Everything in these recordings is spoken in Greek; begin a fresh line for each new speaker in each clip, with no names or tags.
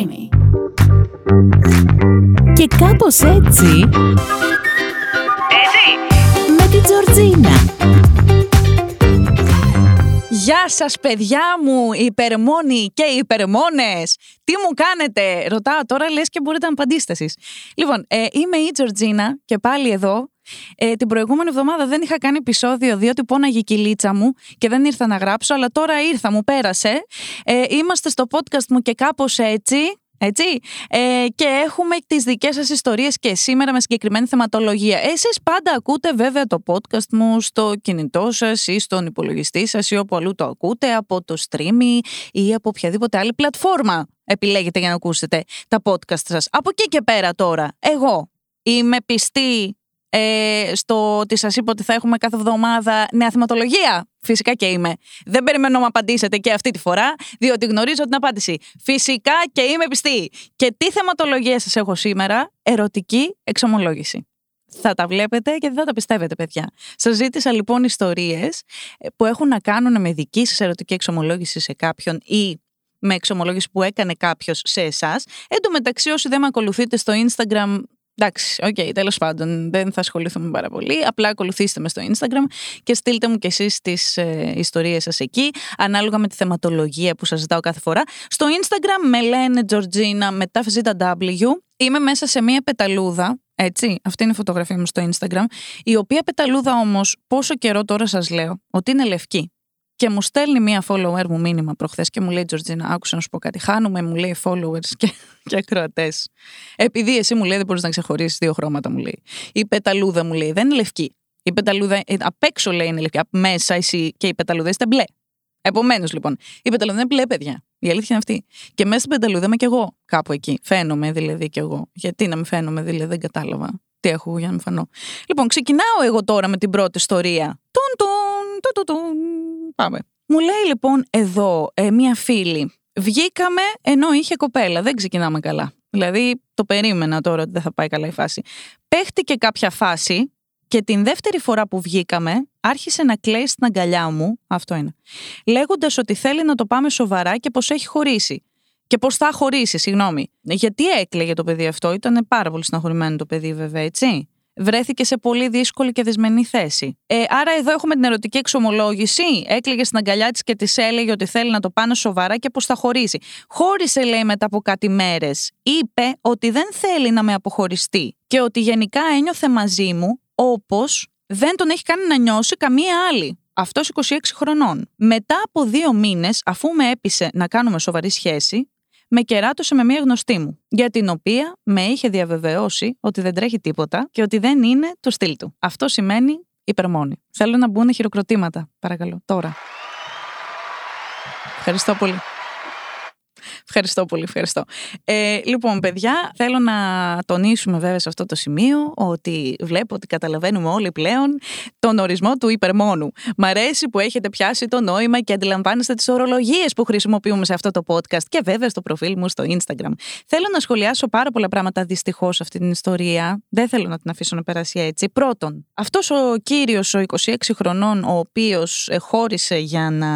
Streamy. Και κάπως έτσι...
Έτσι.
Με την Τζορτζίνα.
Γεια σας παιδιά μου, υπερμόνοι και υπερμόνες. Τι μου κάνετε, ρωτάω τώρα λες και μπορείτε να απαντήσετε εσείς. Λοιπόν, ε, είμαι η Τζορτζίνα και πάλι εδώ. Ε, την προηγούμενη εβδομάδα δεν είχα κάνει επεισόδιο διότι πόναγε η κυλίτσα μου και δεν ήρθα να γράψω, αλλά τώρα ήρθα, μου πέρασε. Ε, είμαστε στο podcast μου και κάπως έτσι. Έτσι. Ε, και έχουμε τις δικές σας ιστορίες και σήμερα με συγκεκριμένη θεματολογία. Εσείς πάντα ακούτε βέβαια το podcast μου στο κινητό σας ή στον υπολογιστή σας ή όπου αλλού το ακούτε, από το streaming ή από οποιαδήποτε άλλη πλατφόρμα επιλέγετε για να ακούσετε τα podcast σας. Από εκεί και πέρα τώρα, εγώ είμαι πιστή ε, στο ότι σας είπα ότι θα έχουμε κάθε εβδομάδα νέα θεματολογία. Φυσικά και είμαι. Δεν περιμένω να μου απαντήσετε και αυτή τη φορά, διότι γνωρίζω την απάντηση. Φυσικά και είμαι πιστή. Και τι θεματολογία σας έχω σήμερα, ερωτική εξομολόγηση. Θα τα βλέπετε και δεν θα τα πιστεύετε, παιδιά. Σας ζήτησα λοιπόν ιστορίες που έχουν να κάνουν με δική σας ερωτική εξομολόγηση σε κάποιον ή με εξομολόγηση που έκανε κάποιος σε εσάς. Εν τω μεταξύ, όσοι δεν με ακολουθείτε στο Instagram, Εντάξει, OK, okay, τέλος πάντων, δεν θα ασχοληθούμε πάρα πολύ. Απλά ακολουθήστε με στο Instagram και στείλτε μου κι εσείς τις ε, ιστορίες σας εκεί, ανάλογα με τη θεματολογία που σας ζητάω κάθε φορά. Στο Instagram με λένε Georgina μετά ZW. Είμαι μέσα σε μία πεταλούδα, έτσι, αυτή είναι η φωτογραφία μου στο Instagram, η οποία πεταλούδα όμως, πόσο καιρό τώρα σας λέω, ότι είναι λευκή. Και μου στέλνει μία follower μου μήνυμα προχθές και μου λέει: Τζορτζίνα, άκουσα να σου πω κάτι. Χάνουμε, μου λέει, followers και, και ακροατές. Επειδή εσύ μου λέει δεν μπορείς να ξεχωρίσεις δύο χρώματα, μου λέει. Η πεταλούδα μου λέει δεν είναι λευκή. Η πεταλούδα ε, απ' έξω λέει είναι λευκή. Απ' μέσα εσύ και η πεταλούδα είστε μπλε. Επομένως λοιπόν, η πεταλούδα είναι μπλε, παιδιά. Η αλήθεια είναι αυτή. Και μέσα στην πεταλούδα είμαι κι εγώ κάπου εκεί. Φαίνομαι δηλαδή κι εγώ. Γιατί να μην φαίνομαι, δηλαδή δεν κατάλαβα τι έχω για να μην φανώ. Λοιπόν, ξεκινάω εγώ τώρα με την πρώτη ιστορία. Τουν, τουν, τουν, τουν, Πάμε. Μου λέει λοιπόν εδώ ε, μία φίλη. Βγήκαμε ενώ είχε κοπέλα. Δεν ξεκινάμε καλά. Δηλαδή το περίμενα τώρα ότι δεν θα πάει καλά η φάση. Παίχτηκε κάποια φάση και την δεύτερη φορά που βγήκαμε άρχισε να κλαίει στην αγκαλιά μου. Αυτό είναι. Λέγοντας ότι θέλει να το πάμε σοβαρά και πως έχει χωρίσει. Και πώ θα χωρίσει, συγγνώμη. Γιατί έκλαιγε το παιδί αυτό, ήταν πάρα πολύ συναχωρημένο το παιδί, βέβαια, έτσι βρέθηκε σε πολύ δύσκολη και δυσμενή θέση. Ε, άρα εδώ έχουμε την ερωτική εξομολόγηση. Έκλειγε στην αγκαλιά της και της έλεγε ότι θέλει να το πάνε σοβαρά και πώ θα χωρίσει. Χώρισε, λέει, μετά από κάτι μέρες. Είπε ότι δεν θέλει να με αποχωριστεί και ότι γενικά ένιωθε μαζί μου όπως δεν τον έχει κάνει να νιώσει καμία άλλη. Αυτός 26 χρονών. Μετά από δύο μήνες, αφού με έπεισε να κάνουμε σοβαρή σχέση, με κεράτωσε με μία γνωστή μου, για την οποία με είχε διαβεβαιώσει ότι δεν τρέχει τίποτα και ότι δεν είναι το στυλ του. Αυτό σημαίνει υπερμόνη. Θέλω να μπουν χειροκροτήματα, παρακαλώ, τώρα. Ευχαριστώ πολύ. Ευχαριστώ πολύ, ευχαριστώ. Ε, λοιπόν, παιδιά, θέλω να τονίσουμε βέβαια σε αυτό το σημείο ότι βλέπω ότι καταλαβαίνουμε όλοι πλέον τον ορισμό του υπερμόνου. Μ' αρέσει που έχετε πιάσει το νόημα και αντιλαμβάνεστε τις ορολογίες που χρησιμοποιούμε σε αυτό το podcast και βέβαια στο προφίλ μου στο Instagram. Θέλω να σχολιάσω πάρα πολλά πράγματα δυστυχώς αυτή την ιστορία. Δεν θέλω να την αφήσω να περάσει έτσι. Πρώτον, αυτός ο κύριος, ο 26 χρονών, ο οποίος χώρισε για να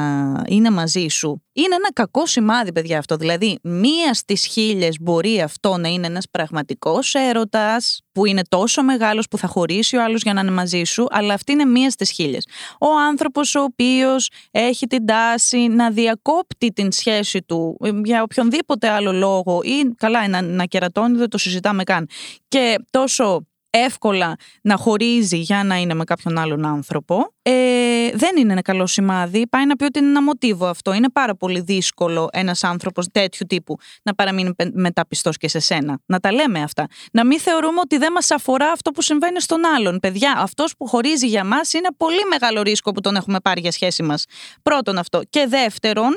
είναι μαζί σου, είναι ένα κακό σημάδι, παιδιά, αυτό. Δηλαδή, μία στις χίλιες μπορεί αυτό να είναι ένας πραγματικός έρωτας, που είναι τόσο μεγάλος που θα χωρίσει ο άλλος για να είναι μαζί σου, αλλά αυτή είναι μία στις χίλιες. Ο άνθρωπος ο οποίος έχει την τάση να διακόπτει την σχέση του ε, για οποιονδήποτε άλλο λόγο ή καλά να, να κερατώνει, δεν το συζητάμε καν. Και τόσο εύκολα να χωρίζει για να είναι με κάποιον άλλον άνθρωπο, ε, δεν είναι ένα καλό σημάδι. Πάει να πει ότι είναι ένα μοτίβο αυτό. Είναι πάρα πολύ δύσκολο ένας άνθρωπος τέτοιου τύπου να παραμείνει μεταπιστός και σε σένα. Να τα λέμε αυτά. Να μην θεωρούμε ότι δεν μας αφορά αυτό που συμβαίνει στον άλλον. Παιδιά, αυτός που χωρίζει για μας είναι πολύ μεγάλο ρίσκο που τον έχουμε πάρει για σχέση μας. Πρώτον αυτό. Και δεύτερον,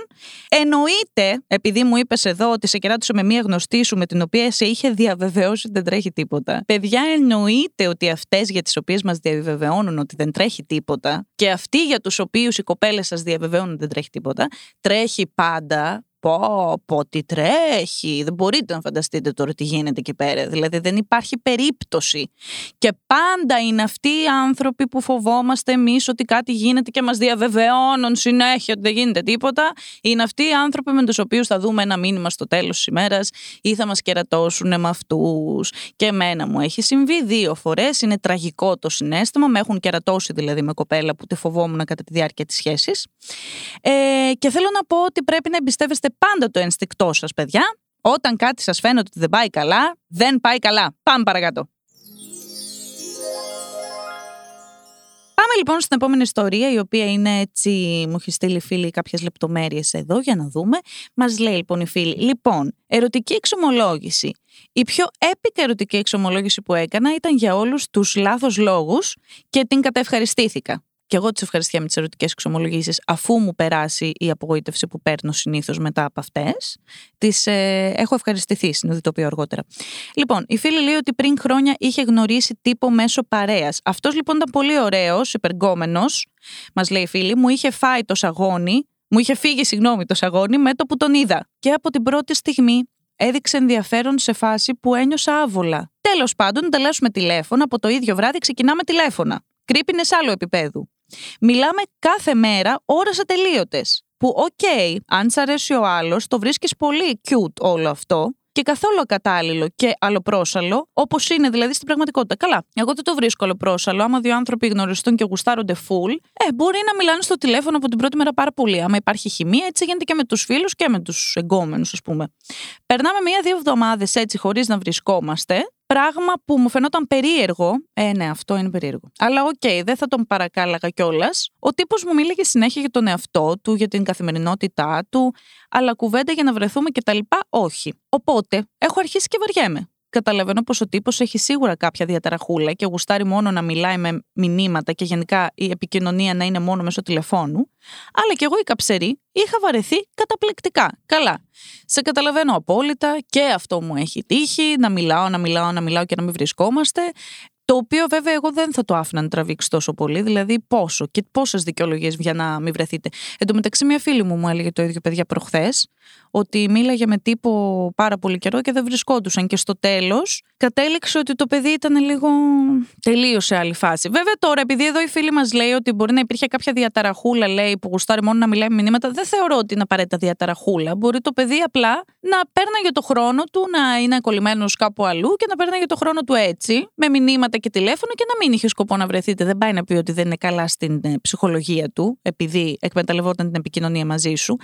εννοείται, επειδή μου είπες εδώ ότι σε κεράτωσε με μία γνωστή σου με την οποία σε είχε διαβεβαιώσει ότι δεν τρέχει τίποτα. Παιδιά, εννοείται ότι αυτές για τις οποίες μας διαβεβαιώνουν ότι δεν τρέχει τίποτα και αυτοί για τους οποίους οι κοπέλες σας διαβεβαιώνουν ότι δεν τρέχει τίποτα, τρέχει πάντα πω, πω, τι τρέχει. Δεν μπορείτε να φανταστείτε τώρα τι γίνεται εκεί πέρα. Δηλαδή δεν υπάρχει περίπτωση. Και πάντα είναι αυτοί οι άνθρωποι που φοβόμαστε εμείς ότι κάτι γίνεται και μας διαβεβαιώνουν συνέχεια ότι δεν γίνεται τίποτα. Είναι αυτοί οι άνθρωποι με τους οποίους θα δούμε ένα μήνυμα στο τέλος της ημέρας ή θα μας κερατώσουν με αυτούς. Και εμένα μου έχει συμβεί δύο φορές. Είναι τραγικό το συνέστημα. Με έχουν κερατώσει δηλαδή με κοπέλα που τη φοβόμουν κατά τη διάρκεια της σχέσης. Ε, και θέλω να πω ότι πρέπει να εμπιστεύεστε πάντα το ενστικτό σας, παιδιά. Όταν κάτι σας φαίνεται ότι δεν πάει καλά, δεν πάει καλά. Πάμε παρακάτω. Πάμε λοιπόν στην επόμενη ιστορία, η οποία είναι έτσι, μου έχει στείλει φίλη κάποιες λεπτομέρειες εδώ για να δούμε. Μας λέει λοιπόν η φίλη, λοιπόν, ερωτική εξομολόγηση. Η πιο έπικα ερωτική εξομολόγηση που έκανα ήταν για όλους τους λάθος λόγους και την κατευχαριστήθηκα και εγώ τις ευχαριστία με τις ερωτικές εξομολογήσεις, αφού μου περάσει η απογοήτευση που παίρνω συνήθως μετά από αυτές, τις ε, έχω ευχαριστηθεί, συνειδητοποιώ αργότερα. Λοιπόν, η φίλη λέει ότι πριν χρόνια είχε γνωρίσει τύπο μέσω παρέας. Αυτός λοιπόν ήταν πολύ ωραίος, υπεργόμενο, μας λέει η φίλη, μου είχε φάει το σαγόνι, μου είχε φύγει, συγγνώμη, το σαγόνι με το που τον είδα. Και από την πρώτη στιγμή έδειξε ενδιαφέρον σε φάση που ένιωσα άβολα. Τέλος πάντων, ανταλλάσσουμε τηλέφωνα, από το ίδιο βράδυ ξεκινάμε τηλέφωνα. Κρύπινε άλλο επίπεδου. Μιλάμε κάθε μέρα ώρες ατελείωτες. Που, OK, okay, αν σ' αρέσει ο άλλος, το βρίσκεις πολύ cute όλο αυτό και καθόλου ακατάλληλο και αλλοπρόσαλο, όπως είναι δηλαδή στην πραγματικότητα. Καλά, εγώ δεν το βρίσκω αλλοπρόσαλο. Άμα δύο άνθρωποι γνωριστούν και γουστάρονται full, ε, μπορεί να μιλάνε στο τηλέφωνο από την πρώτη μέρα πάρα πολύ. Άμα υπάρχει χημεία, έτσι γίνεται και με τους φίλους και με τους γκόμενους, ας πούμε. Περνάμε μία-δύο εβδομάδες έτσι χωρίς να βρισκόμαστε Πράγμα που μου φαινόταν περίεργο. Ε, ναι, αυτό είναι περίεργο. Αλλά OK, okay, δεν θα τον παρακάλαγα κιόλας. Ο τύπος μου μίλαγε συνέχεια για τον εαυτό του, για την καθημερινότητά του, αλλά κουβέντα για να βρεθούμε κτλ. Όχι. Οπότε έχω αρχίσει και βαριέμαι καταλαβαίνω πως ο τύπος έχει σίγουρα κάποια διαταραχούλα και γουστάρει μόνο να μιλάει με μηνύματα και γενικά η επικοινωνία να είναι μόνο μέσω τηλεφώνου. Αλλά κι εγώ η καψερή είχα βαρεθεί καταπληκτικά. Καλά. Σε καταλαβαίνω απόλυτα και αυτό μου έχει τύχει να μιλάω, να μιλάω, να μιλάω και να μην βρισκόμαστε. Το οποίο βέβαια εγώ δεν θα το άφηνα να τραβήξει τόσο πολύ. Δηλαδή, πόσο και πόσες δικαιολογίες για να μην βρεθείτε. Εν τω μεταξύ, μια φίλη μου μου έλεγε το ίδιο παιδιά προχθές, ότι μίλαγε με τύπο πάρα πολύ καιρό και δεν βρισκόντουσαν. Και στο τέλος κατέληξε ότι το παιδί ήταν λίγο τελείως σε άλλη φάση. Βέβαια τώρα, επειδή εδώ η φίλη μας λέει ότι μπορεί να υπήρχε κάποια διαταραχούλα, λέει, που γουστάρει μόνο να μιλάει με μηνύματα, δεν θεωρώ ότι είναι απαραίτητα διαταραχούλα. Μπορεί το παιδί απλά να παίρναγε το χρόνο του, να είναι κολλημένος κάπου αλλού και να παίρναγε το χρόνο του έτσι, με μηνύματα και τηλέφωνο και να μην είχε σκοπό να βρεθείτε. Δεν πάει να πει ότι δεν είναι καλά στην ε, ψυχολογία του, επειδή εκμεταλλευόταν την επικοινωνία μαζί σου.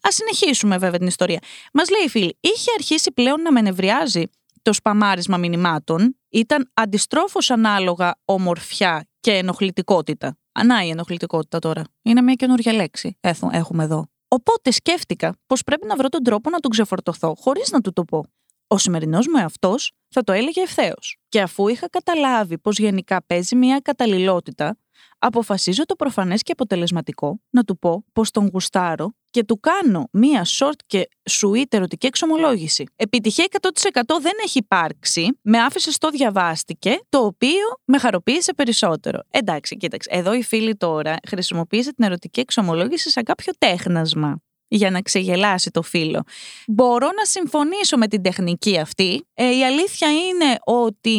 Α συνεχίσουμε βέβαια την ιστορία. Μας λέει η φίλη, είχε αρχίσει πλέον να με νευριάζει το σπαμάρισμα μηνυμάτων. Ήταν αντιστρόφως ανάλογα ομορφιά και ενοχλητικότητα. Ανά η ενοχλητικότητα τώρα. Είναι μια καινούργια λέξη. Έχουμε εδώ. Οπότε σκέφτηκα πως πρέπει να βρω τον τρόπο να τον ξεφορτωθώ χωρίς να του το πω. Ο σημερινός μου εαυτός θα το έλεγε ευθέως. Και αφού είχα καταλάβει πως γενικά παίζει μια καταλληλότητα, αποφασίζω το προφανές και αποτελεσματικό να του πω πως τον γουστάρω και του κάνω μία short και sweet ερωτική εξομολόγηση. Επιτυχία 100% δεν έχει υπάρξει, με άφησες στο διαβάστηκε, το οποίο με χαροποίησε περισσότερο. Εντάξει, κοίταξε, εδώ η φίλη τώρα χρησιμοποίησε την ερωτική εξομολόγηση σαν κάποιο τέχνασμα για να ξεγελάσει το φίλο. Μπορώ να συμφωνήσω με την τεχνική αυτή. Ε, η αλήθεια είναι ότι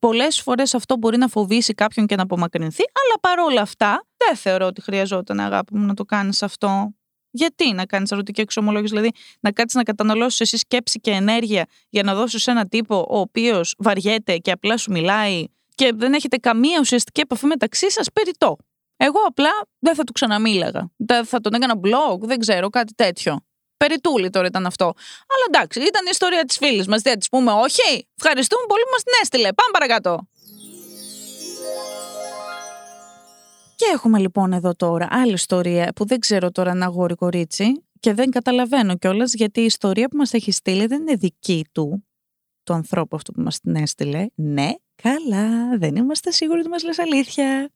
πολλές φορές αυτό μπορεί να φοβήσει κάποιον και να απομακρυνθεί, αλλά παρόλα αυτά δεν θεωρώ ότι χρειαζόταν αγάπη μου να το κάνεις αυτό. Γιατί να κάνεις ερωτική εξομολόγηση, δηλαδή να κάτσεις να καταναλώσεις εσύ σκέψη και ενέργεια για να δώσεις έναν τύπο ο οποίος βαριέται και απλά σου μιλάει και δεν έχετε καμία ουσιαστική επαφή μεταξύ σας, περιττό. Εγώ απλά δεν θα του ξαναμίλαγα. Δεν θα τον έκανα blog, δεν ξέρω, κάτι τέτοιο. Περιτούλη τώρα ήταν αυτό. Αλλά εντάξει, ήταν η ιστορία της φίλης μας. Δεν της πούμε όχι. Ευχαριστούμε πολύ που μας την έστειλε. Πάμε παρακάτω. Και έχουμε λοιπόν εδώ τώρα άλλη ιστορία που δεν ξέρω τώρα να αγόρι κορίτσι και δεν καταλαβαίνω κιόλας γιατί η ιστορία που μας έχει στείλει δεν είναι δική του, του ανθρώπου αυτού που μας την έστειλε. Ναι, Καλά, δεν είμαστε σίγουροι ότι μας λες αλήθεια.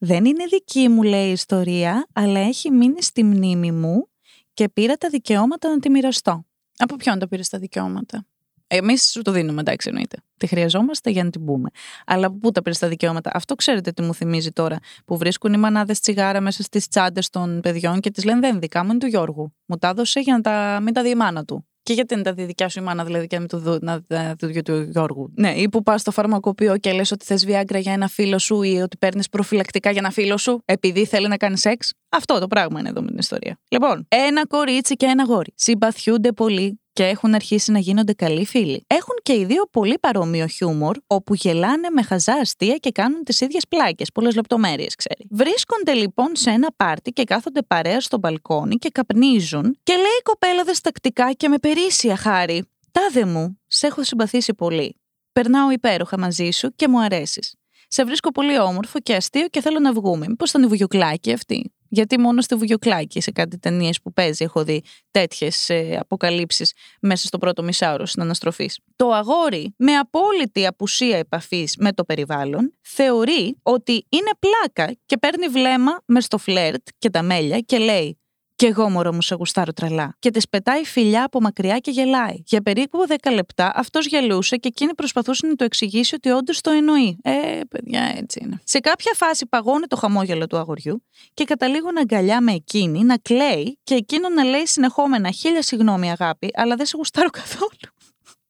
Δεν είναι δική μου, λέει η ιστορία, αλλά έχει μείνει στη μνήμη μου και πήρα τα δικαιώματα να τη μοιραστώ. Από ποιον τα πήρες τα δικαιώματα; Εμείς σου το δίνουμε, εντάξει, εννοείται. Τη χρειαζόμαστε για να την πούμε. Αλλά πού τα παίρνει τα δικαιώματα; Αυτό ξέρετε τι μου θυμίζει τώρα. Που βρίσκουν οι μανάδες τσιγάρα μέσα στις τσάντες των παιδιών και τις λένε Δεν δικά μου είναι του Γιώργου. Μου τα έδωσε για να τα μην τα δει η μάνα του. Και γιατί είναι τα δει δικιά σου η μάνα, δηλαδή, και να μην το δω να τα δει του Γιώργου; Ναι, ή που πας στο φαρμακοποιείο και λες ότι θες βιάγκρα για ένα φίλο σου ή ότι παίρνεις προφυλακτικά για ένα φίλο σου επειδή θέλει να κάνεις σεξ; Αυτό το πράγμα είναι εδώ με την ιστορία. Λοιπόν, ένα κορίτσι και ένα γόρι συμπαθιούνται πολύ και έχουν αρχίσει να γίνονται καλοί φίλοι. Έχουν και οι δύο πολύ παρόμοιο χιούμορ, όπου γελάνε με χαζά αστεία και κάνουν τις ίδιες πλάκες. Πολλές λεπτομέρειες, ξέρει. Βρίσκονται λοιπόν σε ένα πάρτι και κάθονται παρέα στο μπαλκόνι και καπνίζουν και λέει η κοπέλα διστακτικά και με περίσσια χάρη. Τάδε μου, σε έχω συμπαθήσει πολύ. Περνάω υπέροχα μαζί σου και μου αρέσεις. Σε βρίσκω πολύ όμορφο και αστείο και θέλω να βγούμε. Μήπως ήταν η βουγιουκλάκη αυτή. Γιατί μόνο στη Βουγιοκλάκη, σε κάτι ταινίες που παίζει, έχω δει τέτοιες αποκαλύψεις μέσα στο πρώτο μισάωρο στην αναστροφή. Το αγόρι, με απόλυτη απουσία επαφής με το περιβάλλον, θεωρεί ότι είναι πλάκα και παίρνει βλέμμα μες στο φλερτ και τα μέλια και λέει κι εγώ μωρό μου σε γουστάρω τρελά. Και της πετάει φιλιά από μακριά και γελάει. Για περίπου 10 λεπτά αυτός γελούσε και εκείνη προσπαθούσε να του εξηγήσει ότι όντως το εννοεί. Ε, παιδιά, έτσι είναι. Σε κάποια φάση παγώνει το χαμόγελο του αγοριού και καταλήγουν αγκαλιά με εκείνη να κλαίει και εκείνο να λέει συνεχόμενα χίλια συγγνώμη αγάπη, αλλά δεν σε γουστάρω καθόλου.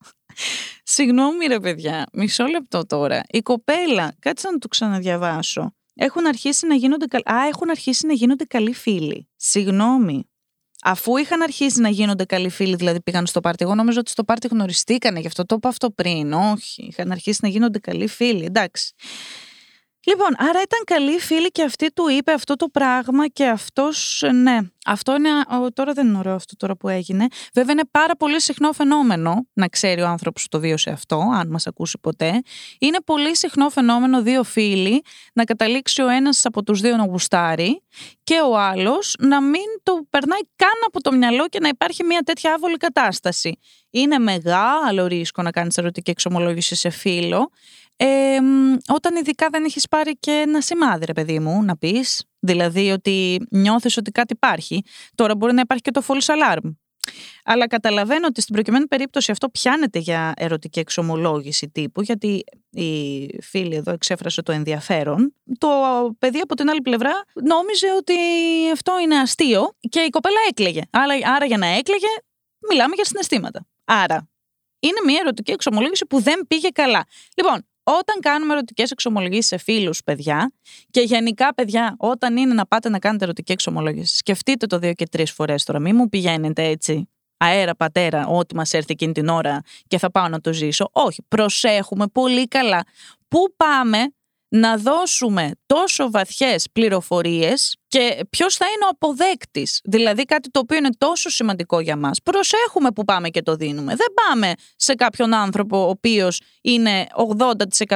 Συγγνώμη ρε παιδιά, μισό λεπτό τώρα. Η κοπέλα, κάτσε να το ξαναδιαβάσω. Έχουν αρχίσει να γίνονται, Α, έχουν αρχίσει να γίνονται καλοί φίλοι. Συγγνώμη. Αφού είχαν αρχίσει να γίνονται καλοί φίλοι, δηλαδή πήγαν στο πάρτι. Εγώ νομίζω ότι στο πάρτι γνωριστήκανε, γι' αυτό το είπα αυτό πριν. Όχι, είχαν αρχίσει να γίνονται καλοί φίλοι. Εντάξει. Λοιπόν, άρα ήταν καλή φίλη και αυτή του είπε αυτό το πράγμα και αυτός, ναι, αυτό είναι, τώρα δεν είναι ωραίο αυτό τώρα που έγινε. Βέβαια είναι πάρα πολύ συχνό φαινόμενο να ξέρει ο άνθρωπος που το βίωσε αυτό, αν μας ακούσει ποτέ. Είναι πολύ συχνό φαινόμενο δύο φίλοι να καταλήξει ο ένας από τους δύο να γουστάρει και ο άλλος να μην το περνάει καν από το μυαλό και να υπάρχει μια τέτοια άβολη κατάσταση. Είναι μεγάλο ρίσκο να κάνεις ερωτική εξομολόγηση σε φίλο ε, όταν ειδικά δεν έχεις πάρει και ένα σημάδι, ρε παιδί μου, να πεις. Δηλαδή ότι νιώθεις ότι κάτι υπάρχει. Τώρα μπορεί να υπάρχει και το false alarm. Αλλά καταλαβαίνω ότι στην προκειμένη περίπτωση αυτό πιάνεται για ερωτική εξομολόγηση τύπου, γιατί η φίλη εδώ εξέφρασε το ενδιαφέρον. Το παιδί από την άλλη πλευρά νόμιζε ότι αυτό είναι αστείο και η κοπέλα έκλαιγε. Άρα, άρα για να έκλαιγε, μιλάμε για συναισθήματα. Άρα, είναι μια ερωτική εξομολόγηση που δεν πήγε καλά. Λοιπόν, όταν κάνουμε ερωτικές εξομολογήσεις σε φίλους, παιδιά, και γενικά, παιδιά, όταν είναι να πάτε να κάνετε ερωτική εξομολόγηση, σκεφτείτε το δύο και τρεις φορές τώρα. Μην μου πηγαίνετε έτσι αέρα πατέρα, ό,τι μας έρθει εκείνη την ώρα και θα πάω να το ζήσω. Όχι, προσέχουμε πολύ καλά. Πού πάμε να δώσουμε τόσο βαθιές πληροφορίες και ποιος θα είναι ο αποδέκτης, δηλαδή κάτι το οποίο είναι τόσο σημαντικό για μας. Προσέχουμε που πάμε και το δίνουμε. Δεν πάμε σε κάποιον άνθρωπο ο οποίος είναι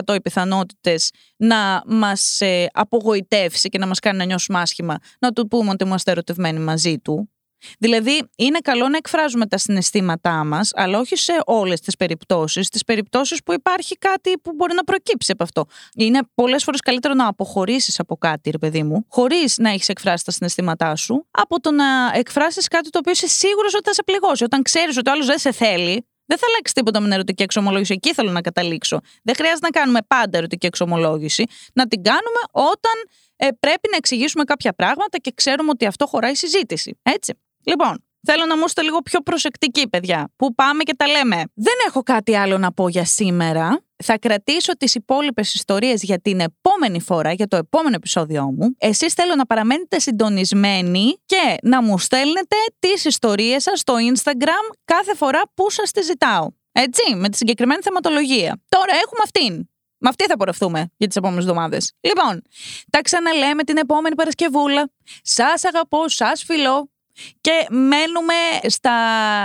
80% οι πιθανότητες να μας ε, απογοητεύσει και να μας κάνει να νιώσουμε άσχημα, να του πούμε ότι είμαστε ερωτευμένοι μαζί του. Δηλαδή, είναι καλό να εκφράζουμε τα συναισθήματά μας, αλλά όχι σε όλες τις περιπτώσεις. Στις περιπτώσεις που υπάρχει κάτι που μπορεί να προκύψει από αυτό. Είναι πολλές φορές καλύτερο να αποχωρήσεις από κάτι, ρε παιδί μου, χωρίς να έχεις εκφράσει τα συναισθήματά σου, από το να εκφράσεις κάτι το οποίο είσαι σίγουρος ότι θα σε πληγώσει. Όταν ξέρεις ότι ο άλλος δεν σε θέλει, δεν θα αλλάξει τίποτα με την ερωτική εξομολόγηση. Εκεί θέλω να καταλήξω. Δεν χρειάζεται να κάνουμε πάντα ερωτική εξομολόγηση. Να την κάνουμε όταν ε, πρέπει να εξηγήσουμε κάποια πράγματα και ξέρουμε ότι αυτό χωράει συζήτηση. Έτσι. Λοιπόν, θέλω να μου είστε λίγο πιο προσεκτικοί, παιδιά. Πού πάμε και τα λέμε. Δεν έχω κάτι άλλο να πω για σήμερα. Θα κρατήσω τις υπόλοιπες ιστορίες για την επόμενη φορά, για το επόμενο επεισόδιό μου. Εσείς θέλω να παραμένετε συντονισμένοι και να μου στέλνετε τις ιστορίες σας στο Instagram κάθε φορά που σας τη ζητάω. Έτσι, με τη συγκεκριμένη θεματολογία. Τώρα έχουμε αυτήν. Με αυτή θα πορευτούμε για τις επόμενες εβδομάδες. Λοιπόν, τα ξαναλέμε την επόμενη Παρασκευούλα. Σας αγαπώ, σας φιλώ και μένουμε στα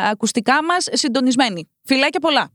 ακουστικά μας συντονισμένοι. Φιλάκια πολλά!